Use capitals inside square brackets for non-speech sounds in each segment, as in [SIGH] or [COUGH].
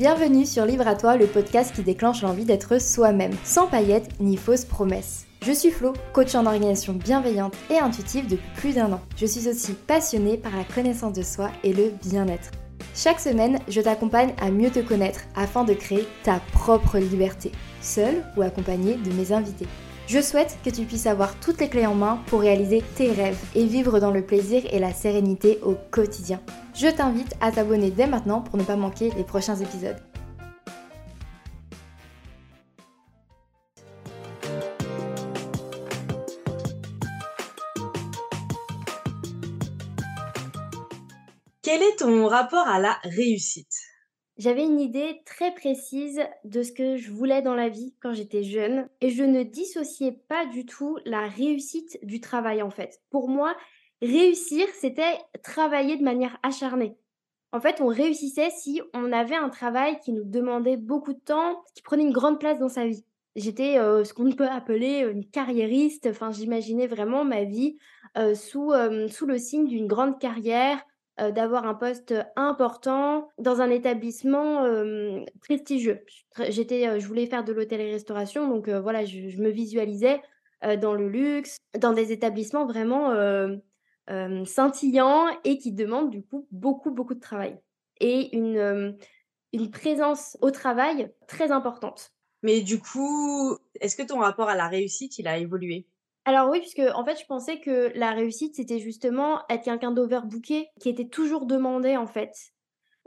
Bienvenue sur Livre à toi, le podcast qui déclenche l'envie d'être soi-même, sans paillettes ni fausses promesses. Je suis Flo, coach en organisation bienveillante et intuitive depuis plus d'un an. Je suis aussi passionnée par la connaissance de soi et le bien-être. Chaque semaine, je t'accompagne à mieux te connaître afin de créer ta propre liberté, seule ou accompagnée de mes invités. Je souhaite que tu puisses avoir toutes les clés en main pour réaliser tes rêves et vivre dans le plaisir et la sérénité au quotidien. Je t'invite à t'abonner dès maintenant pour ne pas manquer les prochains épisodes. Quel est ton rapport à la réussite? J'avais une idée très précise de ce que je voulais dans la vie quand j'étais jeune et je ne dissociais pas du tout la réussite du travail en fait. Pour moi, réussir, c'était travailler de manière acharnée. En fait, on réussissait si on avait un travail qui nous demandait beaucoup de temps, qui prenait une grande place dans sa vie. J'étais euh, ce qu'on peut appeler une carriériste, enfin j'imaginais vraiment ma vie euh, sous, euh, sous le signe d'une grande carrière, d'avoir un poste important dans un établissement prestigieux. J'étais, je voulais faire de l'hôtellerie-restauration, donc voilà, je, me visualisais dans le luxe, dans des établissements vraiment scintillants et qui demandent du coup beaucoup, beaucoup de travail et une, une présence au travail très importante. Mais du coup, est-ce que ton rapport à la réussite, il a évolué? Alors oui, puisque en fait, je pensais que la réussite, c'était justement être quelqu'un d'overbooké, qui était toujours demandé en fait.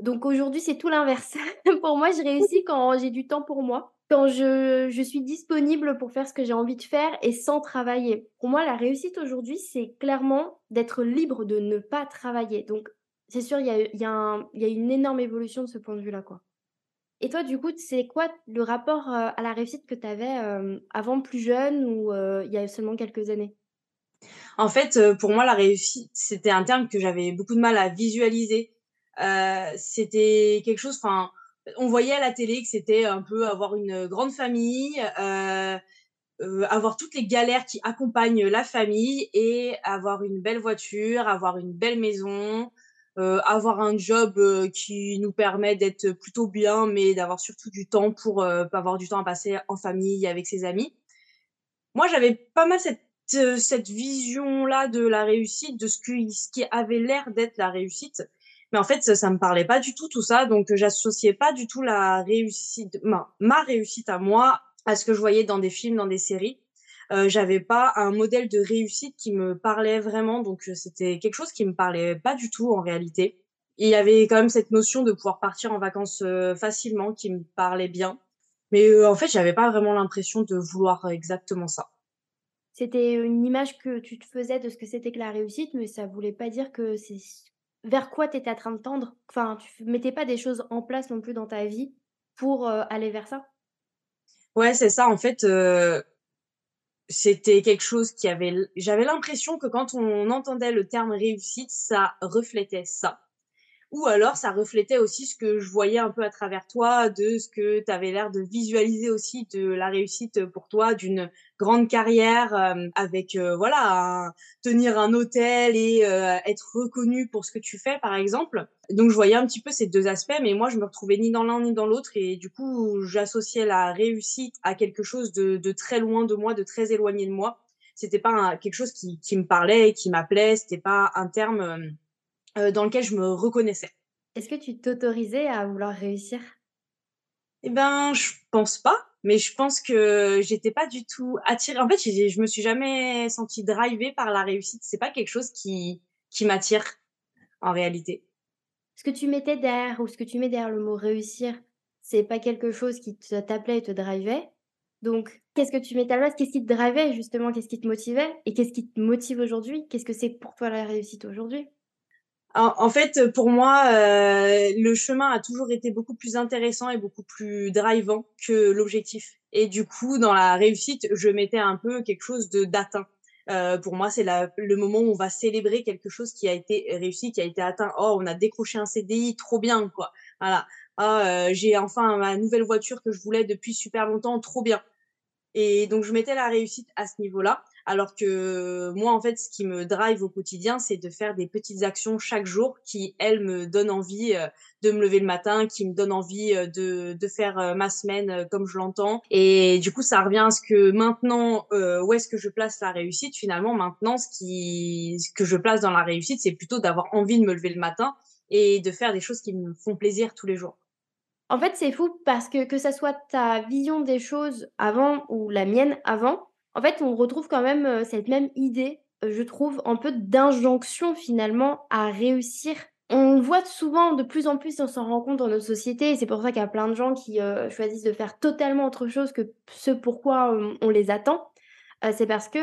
Donc aujourd'hui, c'est tout l'inverse. [LAUGHS] pour moi, je réussis quand j'ai du temps pour moi, quand je, je suis disponible pour faire ce que j'ai envie de faire et sans travailler. Pour moi, la réussite aujourd'hui, c'est clairement d'être libre de ne pas travailler. Donc c'est sûr, il y a, y, y a une énorme évolution de ce point de vue-là. quoi. Et toi, du coup, c'est quoi le rapport à la réussite que tu avais avant plus jeune ou il y a seulement quelques années? En fait, pour moi, la réussite, c'était un terme que j'avais beaucoup de mal à visualiser. c'était quelque chose, enfin, on voyait à la télé que c'était un peu avoir une grande famille, avoir toutes les galères qui accompagnent la famille et avoir une belle voiture, avoir une belle maison, euh, avoir un job euh, qui nous permet d'être plutôt bien, mais d'avoir surtout du temps pour euh, avoir du temps à passer en famille avec ses amis. Moi, j'avais pas mal cette cette vision-là de la réussite, de ce qui avait l'air d'être la réussite. Mais en fait, ça, ça me parlait pas du tout tout ça, donc j'associais pas du tout la réussite, ma, réussite à moi, à ce que je voyais dans des films, dans des séries. Euh, j'avais pas un modèle de réussite qui me parlait vraiment, donc euh, c'était quelque chose qui me parlait pas du tout en réalité. il y avait quand même cette notion de pouvoir partir en vacances euh, facilement qui me parlait bien, mais en fait j'avais pas vraiment l'impression de vouloir exactement ça. C'était une image que tu te faisais de ce que c'était que la réussite, mais ça voulait pas dire que c'est vers quoi tu étais en train de tendre? Enfin, tu mettais pas des choses en place non plus dans ta vie pour aller vers ça? Ouais, c'est ça. En fait, c'était quelque chose qui avait j'avais l'impression que quand on entendait le terme réussite ça reflétait ça ou alors ça reflétait aussi ce que je voyais un peu à travers toi, de ce que tu avais l'air de visualiser aussi de la réussite pour toi, d'une grande carrière euh, avec euh, voilà tenir un hôtel et euh, être reconnu pour ce que tu fais par exemple. Donc je voyais un petit peu ces deux aspects, mais moi je me retrouvais ni dans l'un ni dans l'autre et du coup j'associais la réussite à quelque chose de, de, très loin de moi, de très éloigné de moi. C'était pas quelque chose qui, qui me parlait, qui m'appelait, c'était pas un terme euh, dans lequel je me reconnaissais. Est-ce que tu t'autorisais à vouloir réussir? Eh ben, je pense pas, mais je pense que j'étais pas du tout attirée. En fait, je me suis jamais sentie drivée par la réussite. C'est pas quelque chose qui qui m'attire en réalité. Ce que tu mettais derrière ou ce que tu mets derrière le mot réussir, c'est pas quelque chose qui t'appelait et te drivait. Donc, qu'est-ce que tu mettais à Qu'est-ce qui te drivait justement? Qu'est-ce qui te motivait? Et qu'est-ce qui te motive aujourd'hui? Qu'est-ce que c'est pour toi la réussite aujourd'hui? En, fait, pour moi, euh, le chemin a toujours été beaucoup plus intéressant et beaucoup plus drivant que l'objectif. Et du coup, dans la réussite, je mettais un peu quelque chose de d'atteint. Euh, pour moi, c'est le moment où on va célébrer quelque chose qui a été réussi, qui a été atteint. Oh, on a décroché un CDI, trop bien, quoi. Voilà. Ah, euh, j'ai enfin ma nouvelle voiture que je voulais depuis super longtemps, trop bien. Et donc, je mettais la réussite à ce niveau-là. Alors que moi, en fait, ce qui me drive au quotidien, c'est de faire des petites actions chaque jour qui, elles, me donnent envie euh, de me lever le matin, qui me donnent envie euh, de, faire euh, ma semaine comme je l'entends. Et du coup, ça revient à ce que maintenant, où est-ce que je place la réussite? Finalement, maintenant, ce, ce que je place dans la réussite, c'est plutôt d'avoir envie de me lever le matin et de faire des choses qui me font plaisir tous les jours. En fait, c'est fou parce que que ça soit ta vision des choses avant ou la mienne avant, en fait, on retrouve quand même, heu, cette même idée, heu, je trouve, un peu d'injonction finalement à réussir. On voit souvent de plus en plus, on s'en rend compte dans notre société et c'est pour ça qu'il y a plein de gens qui, heu, choisissent de faire totalement autre chose que ce pourquoi, on les attend. C'est parce que,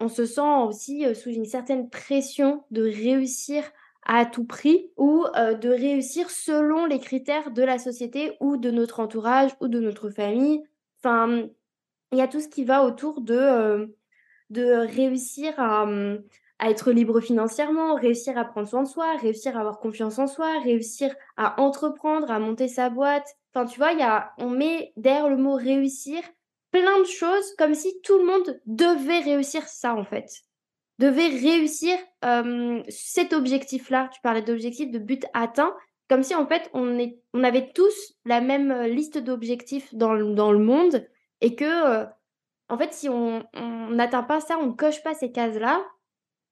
on se sent aussi, sous une certaine pression de réussir à tout prix ou, de réussir selon les critères de la société ou de notre entourage ou de notre famille. Enfin, il y a tout ce qui va autour de, heu, de réussir à, mmh, à être libre financièrement, réussir à prendre soin de soi, réussir à avoir confiance en soi, réussir à entreprendre, à monter sa boîte. Enfin, tu vois, y a on met derrière le mot réussir plein de choses comme si tout le monde devait réussir ça, en fait. Devait réussir, hem, cet objectif-là. Tu parlais d'objectif, de but atteint, comme si en fait on est on avait tous la même, heu, liste d'objectifs dans dans le monde et que, heu, en fait si on n'atteint pas ça, on ne coche pas ces cases-là,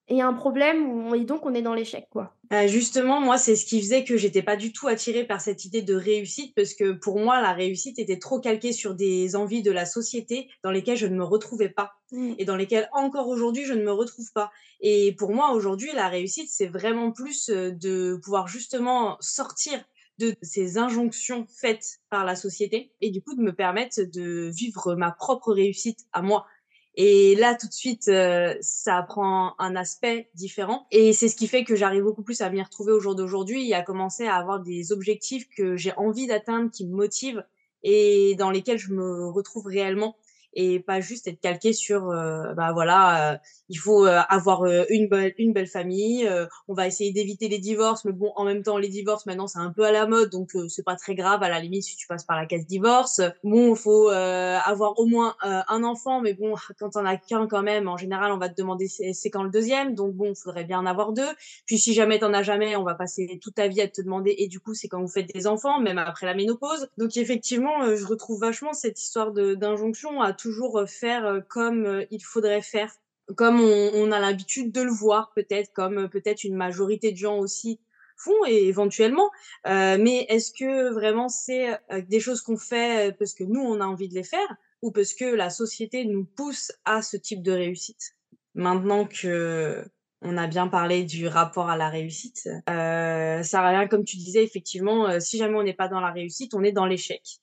il y a un problème et donc on est dans l'échec, quoi. Heu, justement, moi, c'est ce qui faisait que j'étais pas du tout attirée par cette idée de réussite parce que pour moi, la réussite était trop calquée sur des envies de la société dans lesquelles je ne me retrouvais pas Mmh. et dans lesquelles encore aujourd'hui je ne me retrouve pas et pour moi, aujourd'hui, la réussite, c'est vraiment plus, heu, de pouvoir justement sortir de ces injonctions faites par la société et du coup de me permettre de vivre ma propre réussite à moi. Et là, tout de suite, euh, ça prend un aspect différent. Et c'est ce qui fait que j'arrive beaucoup plus à m'y retrouver au jour d'aujourd'hui et à commencer à avoir des objectifs que j'ai envie d'atteindre, qui me motivent et dans lesquels je me retrouve réellement et pas juste être calqué sur euh, bah voilà euh, il faut euh, avoir euh, une belle une belle famille euh, on va essayer d'éviter les divorces mais bon en même temps les divorces maintenant c'est un peu à la mode donc c'est pas très grave à la limite si tu passes par la case divorce. Bon il faut avoir au moins un enfant mais bon quand on as qu'un quand même en général on va te demander c'est quand le deuxième donc bon faudrait bien en avoir deux. Puis si jamais t'en as jamais on va passer toute ta vie à te demander et du coup c'est quand vous faites des enfants même après la ménopause. Donc effectivement je retrouve vachement cette histoire d'injonction à tout toujours faire comme il faudrait faire, comme on, a l'habitude de le voir peut-être, comme peut-être une majorité de gens aussi font et éventuellement. Euh, mais est-ce que vraiment c'est euh, des choses qu'on fait parce que nous on a envie de les faire ou parce que la société nous pousse à ce type de réussite? Maintenant que on a bien parlé du rapport à la réussite, euh, ça revient comme tu disais effectivement, si jamais on n'est pas dans la réussite, on est dans l'échec.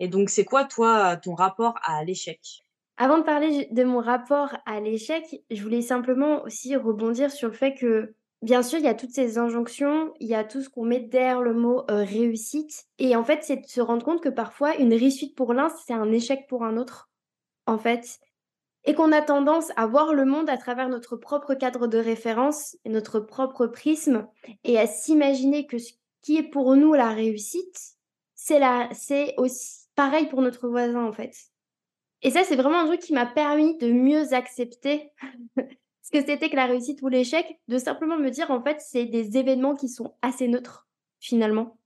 Et donc, c'est quoi, toi, ton rapport à l'échec? Avant de parler de mon rapport à l'échec, je voulais simplement aussi rebondir sur le fait que, bien sûr, il y a toutes ces injonctions, il y a tout ce qu'on met derrière le mot euh, réussite. Et en fait, c'est de se rendre compte que parfois, une réussite pour l'un, c'est un échec pour un autre, en fait. Et qu'on a tendance à voir le monde à travers notre propre cadre de référence et notre propre prisme, et à s'imaginer que ce qui est pour nous la réussite, c'est aussi pareil pour notre voisin, en fait. Et ça, c'est vraiment un truc qui m'a permis de mieux accepter [LAUGHS] ce que c'était que la réussite ou l'échec, de simplement me dire, en fait, c'est des événements qui sont assez neutres, finalement.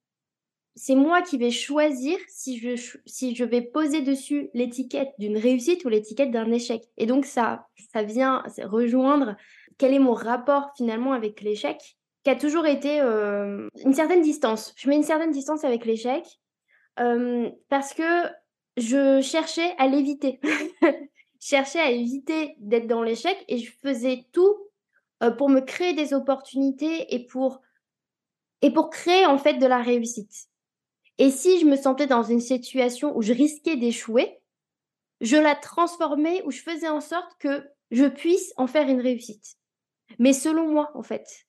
C'est moi qui vais choisir si je, si je vais poser dessus l'étiquette d'une réussite ou l'étiquette d'un échec. Et donc, ça, ça vient rejoindre quel est mon rapport finalement avec l'échec, qui a toujours été euh, une certaine distance. Je mets une certaine distance avec l'échec, parce que je cherchais à l'éviter. [LAUGHS] Je cherchais à éviter d'être dans l'échec et je faisais tout, pour me créer des opportunités et pour et pour créer, en fait, de la réussite. Et si je me sentais dans une situation où je risquais d'échouer, je la transformais ou je faisais en sorte que je puisse en faire une réussite. Mais selon moi, en fait.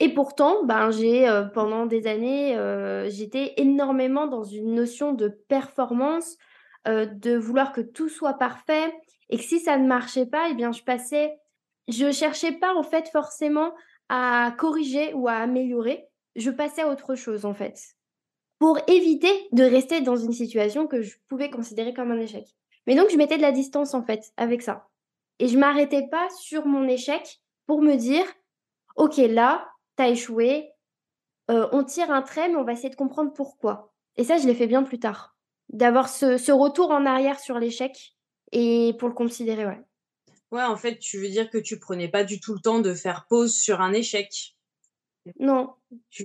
Et pourtant, ben, j'ai, heu, pendant des années, heu, j'étais énormément dans une notion de performance, heu, de vouloir que tout soit parfait et que si ça ne marchait pas et bien je passais je cherchais pas en fait forcément à corriger ou à améliorer, je passais à autre chose en fait. Pour éviter de rester dans une situation que je pouvais considérer comme un échec. Mais donc je mettais de la distance en fait avec ça. Et je m'arrêtais pas sur mon échec pour me dire, OK, là, tu as échoué, euh, on tire un trait, mais on va essayer de comprendre pourquoi. Et ça, je l'ai fait bien plus tard. D'avoir ce, ce retour en arrière sur l'échec et pour le considérer, ouais. Ouais, en fait, tu veux dire que tu prenais pas du tout le temps de faire pause sur un échec. Non,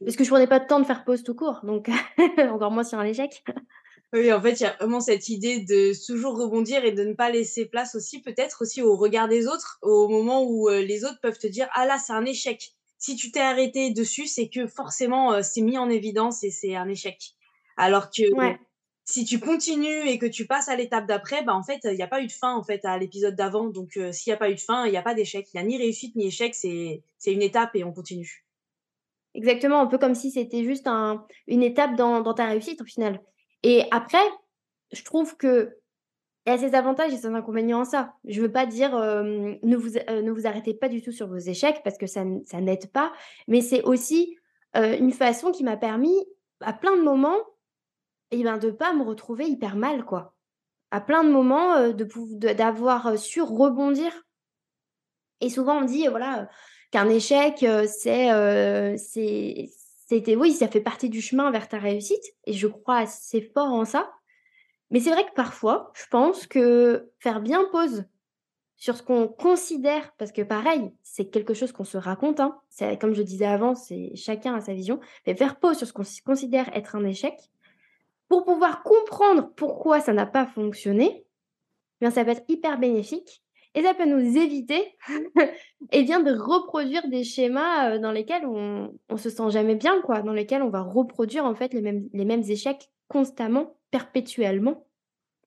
parce que je prenais pas de temps de faire pause tout court, donc [LAUGHS] encore moins sur un échec. Oui, en fait, il y a vraiment cette idée de toujours rebondir et de ne pas laisser place aussi, peut-être aussi au regard des autres, au moment où euh, les autres peuvent te dire ah là c'est un échec. Si tu t'es arrêté dessus, c'est que forcément euh, c'est mis en évidence et c'est un échec. Alors que si tu continues et que tu passes à l'étape d'après, bah en fait il n'y a pas eu de fin en fait à l'épisode d'avant. Donc euh, s'il n'y a pas eu de fin, il n'y a pas d'échec. Il n'y a ni réussite ni échec. C'est c'est une étape et on continue. Exactement, un peu comme si c'était juste un, une étape dans, dans ta réussite au final. Et après, je trouve que il y a ses avantages et ses inconvénients en ça. Je veux pas dire ne, vous, ne vous arrêtez pas du tout sur vos échecs parce que ça, n'aide pas, mais c'est aussi une façon qui m'a permis à plein de moments eh ben, de pas me retrouver hyper mal. quoi. À plein de moments d'avoir su rebondir. Et souvent on dit voilà qu'un échec c'est c'était oui, ça fait partie du chemin vers ta réussite et je crois assez fort en ça. Mais c'est vrai que parfois, je pense que faire bien pause sur ce qu'on considère, parce que pareil, c'est quelque chose qu'on se raconte, hein, comme je disais avant, c'est chacun a sa vision, mais faire pause sur ce qu'on considère être un échec, pour pouvoir comprendre pourquoi ça n'a pas fonctionné, eh ça peut être hyper bénéfique et ça peut nous éviter [LAUGHS] et bien de reproduire des schémas dans lesquels on, on se sent jamais bien, quoi, dans lesquels on va reproduire en fait les mêmes échecs constamment, perpétuellement,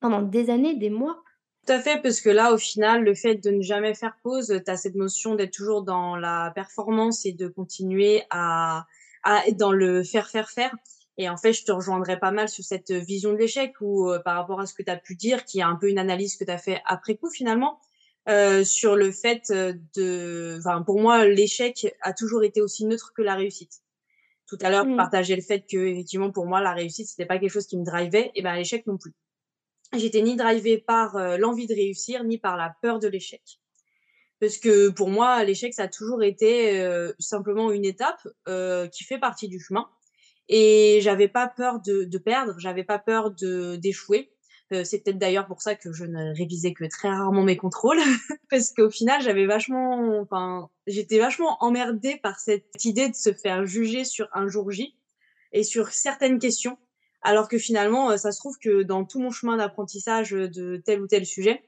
pendant des années, des mois. Tout à fait, parce que là, au final, le fait de ne jamais faire pause, tu as cette notion d'être toujours dans la performance et de continuer à, être dans le faire, faire, faire. Et en fait, je te rejoindrais pas mal sur cette vision de l'échec ou par rapport à ce que tu as pu dire, qui est un peu une analyse que tu as fait après coup finalement. Euh, sur le fait euh, de, pour moi l'échec a toujours été aussi neutre que la réussite. Tout à l'heure, mmh. le fait que effectivement pour moi la réussite c'était pas quelque chose qui me drivait, et ben l'échec non plus. J'étais ni drivée par euh, l'envie de réussir ni par la peur de l'échec. Parce que pour moi l'échec ça a toujours été simplement une étape qui fait partie du chemin. Et j'avais pas peur de, de perdre, j'avais pas peur de d'échouer euh, c'est peut-être d'ailleurs pour ça que je ne révisais que très rarement mes contrôles, [LAUGHS] parce qu'au final, j'avais vachement, enfin, j'étais vachement emmerdée par cette idée de se faire juger sur un jour J et sur certaines questions, alors que finalement, euh, ça se trouve que dans tout mon chemin d'apprentissage de tel ou tel sujet,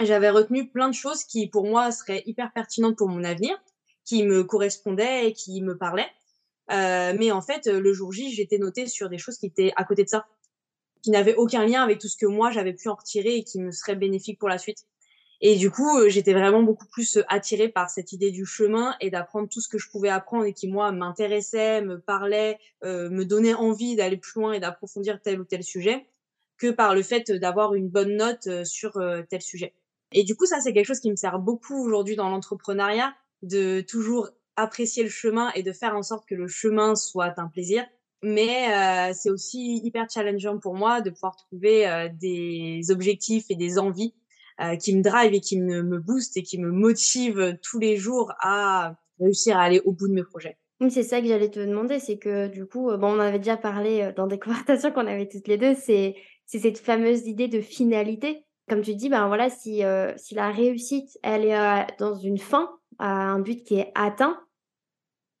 j'avais retenu plein de choses qui, pour moi, seraient hyper pertinentes pour mon avenir, qui me correspondaient et qui me parlaient. Euh, mais en fait, le jour J, j'étais notée sur des choses qui étaient à côté de ça qui n'avait aucun lien avec tout ce que moi j'avais pu en retirer et qui me serait bénéfique pour la suite. Et du coup, euh, j'étais vraiment beaucoup plus euh, attirée par cette idée du chemin et d'apprendre tout ce que je pouvais apprendre et qui, moi, m'intéressait, me parlait, euh, me donnait envie d'aller plus loin et d'approfondir tel ou tel sujet, que par le fait d'avoir une bonne note sur tel sujet. Et du coup, ça, c'est quelque chose qui me sert beaucoup aujourd'hui dans l'entrepreneuriat, de toujours apprécier le chemin et de faire en sorte que le chemin soit un plaisir mais euh, c'est aussi hyper challengeant pour moi de pouvoir trouver euh, des objectifs et des envies euh, qui me drive et qui me, me boostent et qui me motivent tous les jours à réussir à aller au bout de mes projets. C'est ça que j'allais te demander, c'est que du coup, bon, on avait déjà parlé dans des [LAUGHS] conversations qu'on avait toutes les deux, c'est c'est cette fameuse idée de finalité. Comme tu dis, ben voilà, si si la réussite, elle est dans une fin, à un but qui est atteint,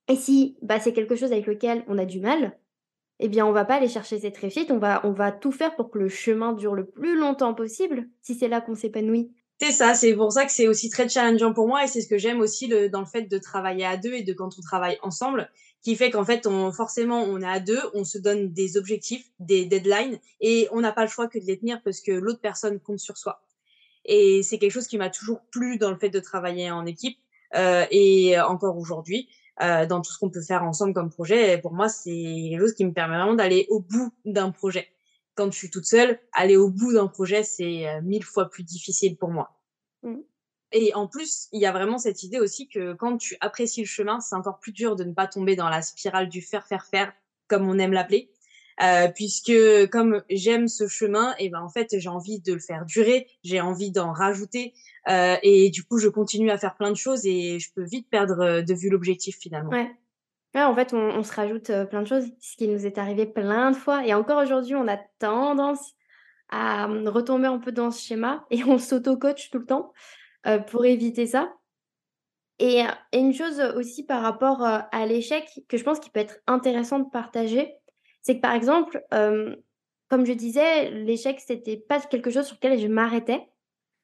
et si bah, c'est quelque chose avec lequel on a du mal, eh bien, on va pas aller chercher cette réussite, on va, on va tout faire pour que le chemin dure le plus longtemps possible, si c'est là qu'on s'épanouit. C'est ça, c'est pour ça que c'est aussi très challengeant pour moi et c'est ce que j'aime aussi dans le fait de travailler à deux et de quand on travaille ensemble, qui fait qu'en fait, on, forcément, on est à deux, on se donne des objectifs, des deadlines et on n'a pas le choix que de les tenir parce que l'autre personne compte sur soi. Et c'est quelque chose qui m'a toujours plu dans le fait de travailler en équipe euh, et encore aujourd'hui. Euh, dans tout ce qu'on peut faire ensemble comme projet. Et pour moi, c'est quelque chose qui me permet vraiment d'aller au bout d'un projet. Quand je suis toute seule, aller au bout d'un projet, c'est euh, mille fois plus difficile pour moi. Mmh. Et en plus, il y a vraiment cette idée aussi que quand tu apprécies le chemin, c'est encore plus dur de ne pas tomber dans la spirale du faire, faire, faire, comme on aime l'appeler. Euh, puisque comme j'aime ce chemin, et ben en fait j'ai envie de le faire durer, j'ai envie d'en rajouter, euh, et du coup je continue à faire plein de choses et je peux vite perdre de vue l'objectif finalement. Ouais. En fait, on, se rajoute plein de choses, ce qui nous est arrivé plein de fois. Et encore aujourd'hui, on a tendance à hum, retomber un peu dans ce schéma et on s'auto-coach tout le temps euh, pour éviter ça. Et, une chose aussi par rapport à l'échec que je pense qu'il peut être intéressant de partager, c'est que par exemple, euh, comme je disais, l'échec, c'était pas quelque chose sur lequel je m'arrêtais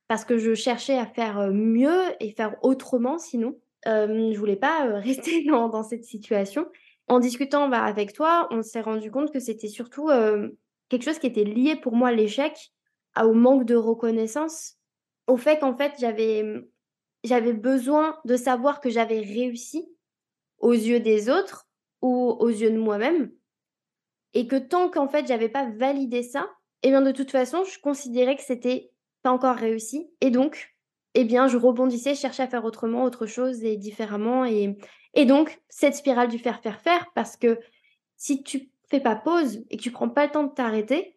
parce que je cherchais à faire mieux et faire autrement sinon. Euh, je voulais pas [LAUGHS] rester dans, dans, cette situation. En discutant bah, avec toi, on s'est rendu compte que c'était surtout quelque chose qui était lié pour moi à l'échec, au manque de reconnaissance, au fait qu'en fait j'avais j'avais besoin de savoir que j'avais réussi aux yeux des autres ou aux yeux de moi-même et que tant qu'en fait j'avais pas validé ça, eh bien de toute façon, je considérais que c'était pas encore réussi et donc eh bien je rebondissais, je cherchais à faire autrement, autre chose et différemment et et donc cette spirale du faire faire faire parce que si tu fais pas pause et que tu prends pas le temps de t'arrêter,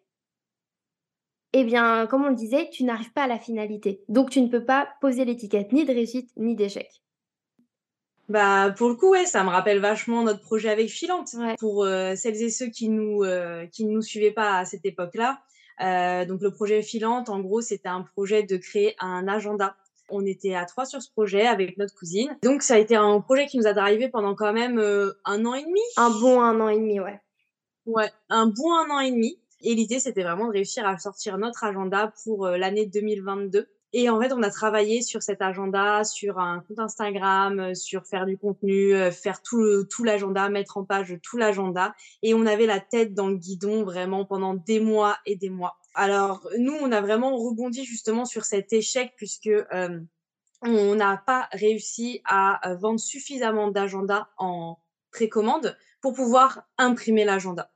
eh bien, comme on le disait, tu n'arrives pas à la finalité. Donc, tu ne peux pas poser l'étiquette ni de réussite ni d'échec. Bah pour le coup ouais, ça me rappelle vachement notre projet avec Filante. Pour euh, celles et ceux qui nous euh, qui ne nous suivaient pas à cette époque-là, euh, donc le projet Filante, en gros, c'était un projet de créer un agenda. On était à trois sur ce projet avec notre cousine. Donc ça a été un projet qui nous a drivé pendant quand même un an et demi. Un bon un an et demi, ouais. Ouais, un bon un an et demi. Et l'idée, c'était vraiment de réussir à sortir notre agenda pour euh, l'année 2022. Et en fait, on a travaillé sur cet agenda, sur un compte Instagram, euh, sur faire du contenu, euh, faire tout, tout l'agenda, mettre en page tout l'agenda. Et on avait la tête dans le guidon vraiment pendant des mois et des mois. Alors, nous, on a vraiment rebondi justement sur cet échec puisque on n'a pas réussi à vendre suffisamment d'agenda en précommande pour pouvoir imprimer l'agenda.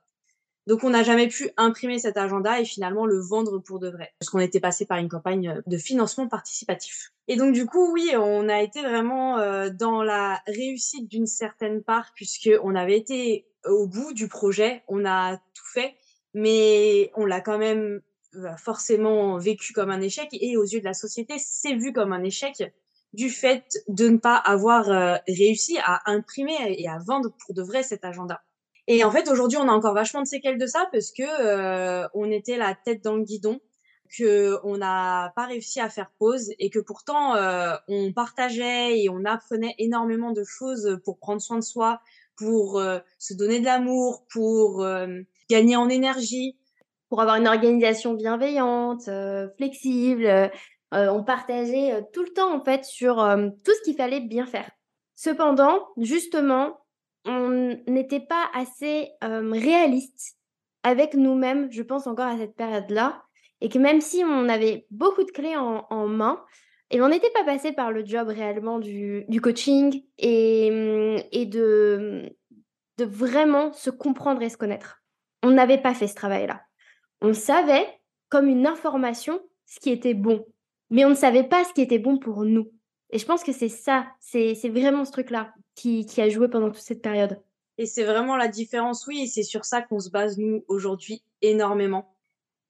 Donc, on n'a jamais pu imprimer cet agenda et finalement le vendre pour de vrai. Parce qu'on était passé par une campagne euh, de financement participatif. Et donc, du coup, oui, on a été vraiment euh, dans la réussite d'une certaine part puisque on avait été au bout du projet, on a tout fait, mais on l'a quand même euh, forcément vécu comme un échec et aux yeux de la société, c'est vu comme un échec du fait de ne pas avoir réussi à imprimer et à vendre pour de vrai cet agenda. Et en fait, aujourd'hui, on a encore vachement de séquelles de ça parce que euh, on était la tête dans le guidon, que on n'a pas réussi à faire pause et que pourtant euh, on partageait et on apprenait énormément de choses pour prendre soin de soi, pour euh, se donner de l'amour, pour gagner en énergie, pour avoir une organisation bienveillante, flexible. on partageait tout le temps en fait sur tout ce qu'il fallait bien faire. Cependant, justement, on n'était pas assez réaliste avec nous-mêmes, je pense encore à cette période-là, et que même si on avait beaucoup de clés en, main, et on n'était pas passé par le job réellement du, coaching et, mmh, de vraiment se comprendre et se connaître. On n'avait pas fait ce travail-là. On savait, comme une information, ce qui était bon, mais on ne savait pas ce qui était bon pour nous. Et je pense que c'est ça, c'est vraiment ce truc-là qui, qui a joué pendant toute cette période. Et c'est vraiment la différence, oui, et c'est sur ça qu'on se base, nous, aujourd'hui, énormément.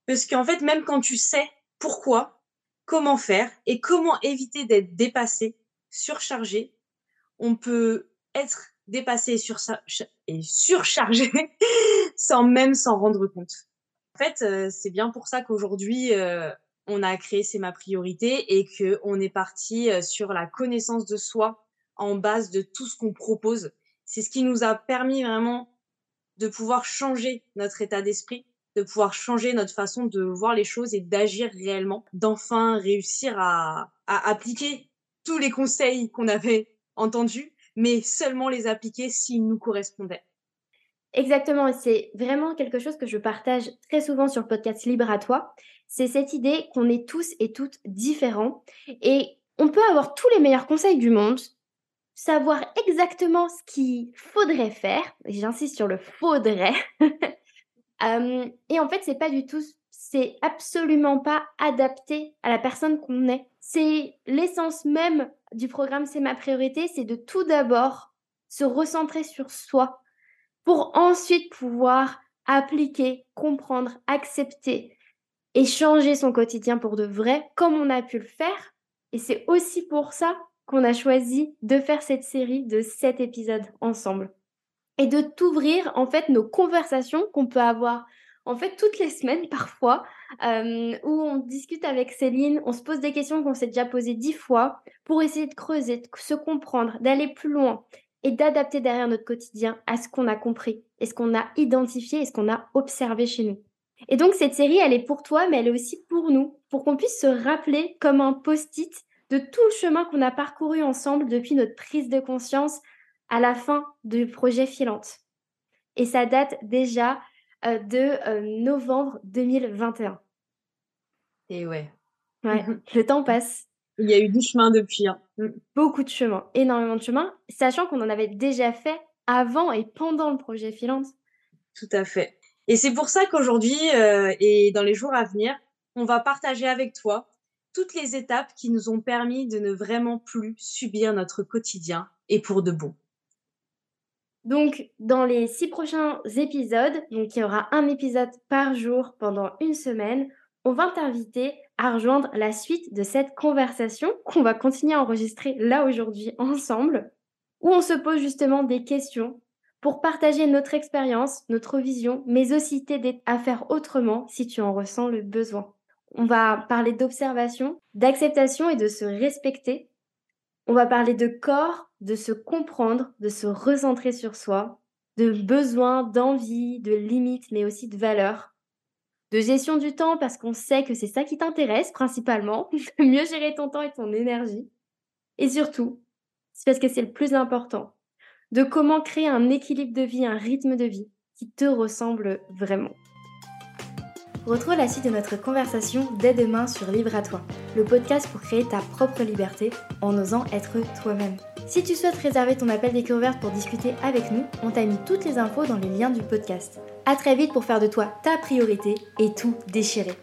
Parce qu'en fait, même quand tu sais pourquoi, comment faire et comment éviter d'être dépassé, surchargé, on peut être dépassé et, surchargé [LAUGHS] sans même s'en rendre compte. En fait, euh, c'est bien pour ça qu'aujourd'hui, euh, on a créé C'est ma priorité et que on est parti euh, sur la connaissance de soi en base de tout ce qu'on propose. C'est ce qui nous a permis vraiment de pouvoir changer notre état d'esprit, de pouvoir changer notre façon de voir les choses et d'agir réellement, d'enfin réussir à, à appliquer tous les conseils qu'on avait entendus, mais seulement les appliquer s'ils nous correspondaient. Exactement, c'est vraiment quelque chose que je partage très souvent sur le podcast Libre à toi. C'est cette idée qu'on est tous et toutes différents et on peut avoir tous les meilleurs conseils du monde, savoir exactement ce qu'il faudrait faire, j'insiste sur le faudrait, [LAUGHS] et en fait, c'est pas du tout, c'est absolument pas adapté à la personne qu'on est. C'est l'essence même du programme C'est ma priorité, c'est de tout d'abord se recentrer sur soi, pour ensuite pouvoir appliquer, comprendre, accepter et changer son quotidien pour de vrai, comme on a pu le faire. Et c'est aussi pour ça qu'on a choisi de faire cette série de 7 épisodes ensemble. Et de t'ouvrir en fait nos conversations qu'on peut avoir en fait toutes les semaines [LAUGHS] parfois, euh, où on discute avec Céline, on se pose des questions qu'on s'est déjà posées dix fois pour essayer de creuser, de se comprendre, d'aller plus loin et d'adapter derrière notre quotidien à ce qu'on a compris et ce qu'on a identifié et ce qu'on a observé chez nous. Et donc cette série, elle est pour toi, mais elle est aussi pour nous, pour qu'on puisse se rappeler comme un post-it de tout le chemin qu'on a parcouru ensemble depuis notre prise de conscience à la fin du projet Filante. Et ça date déjà euh, de euh, novembre 2021. Et ouais. Ouais, [LAUGHS] le temps passe. Il y a eu du chemin depuis. Hein. Mm. Beaucoup de chemin, énormément de chemin, sachant qu'on en avait déjà fait avant et pendant le projet Filante. Tout à fait. Et c'est pour ça qu'aujourd'hui euh, et dans les jours à venir, on va partager avec toi toutes les étapes qui nous ont permis de ne vraiment plus subir notre quotidien et pour de bon. Donc, dans les six prochains épisodes, donc il y aura un épisode par jour pendant une semaine, on va t'inviter à rejoindre la suite de cette conversation qu'on va continuer à enregistrer là aujourd'hui ensemble, où on se pose justement des questions pour partager notre expérience, notre vision, mais aussi t'aider à faire autrement si tu en ressens le besoin. On va parler d'observation, d'acceptation et de se respecter. On va parler de corps, de se comprendre, de se recentrer sur soi, de besoins, d'envie, de limites, mais aussi de valeurs. De gestion du temps parce qu'on sait que c'est ça qui t'intéresse principalement, [LAUGHS] mieux gérer ton temps et ton énergie. Et surtout, c'est parce que c'est le plus important, de comment créer un équilibre de vie, un rythme de vie qui te ressemble vraiment. Retrouve la suite de notre conversation dès demain sur Libre à toi, le podcast pour créer ta propre liberté en osant être toi-même. Si tu souhaites réserver ton appel découverte pour discuter avec nous, on t'a mis toutes les infos dans les liens du podcast. À très vite pour faire de toi ta priorité et tout déchirer.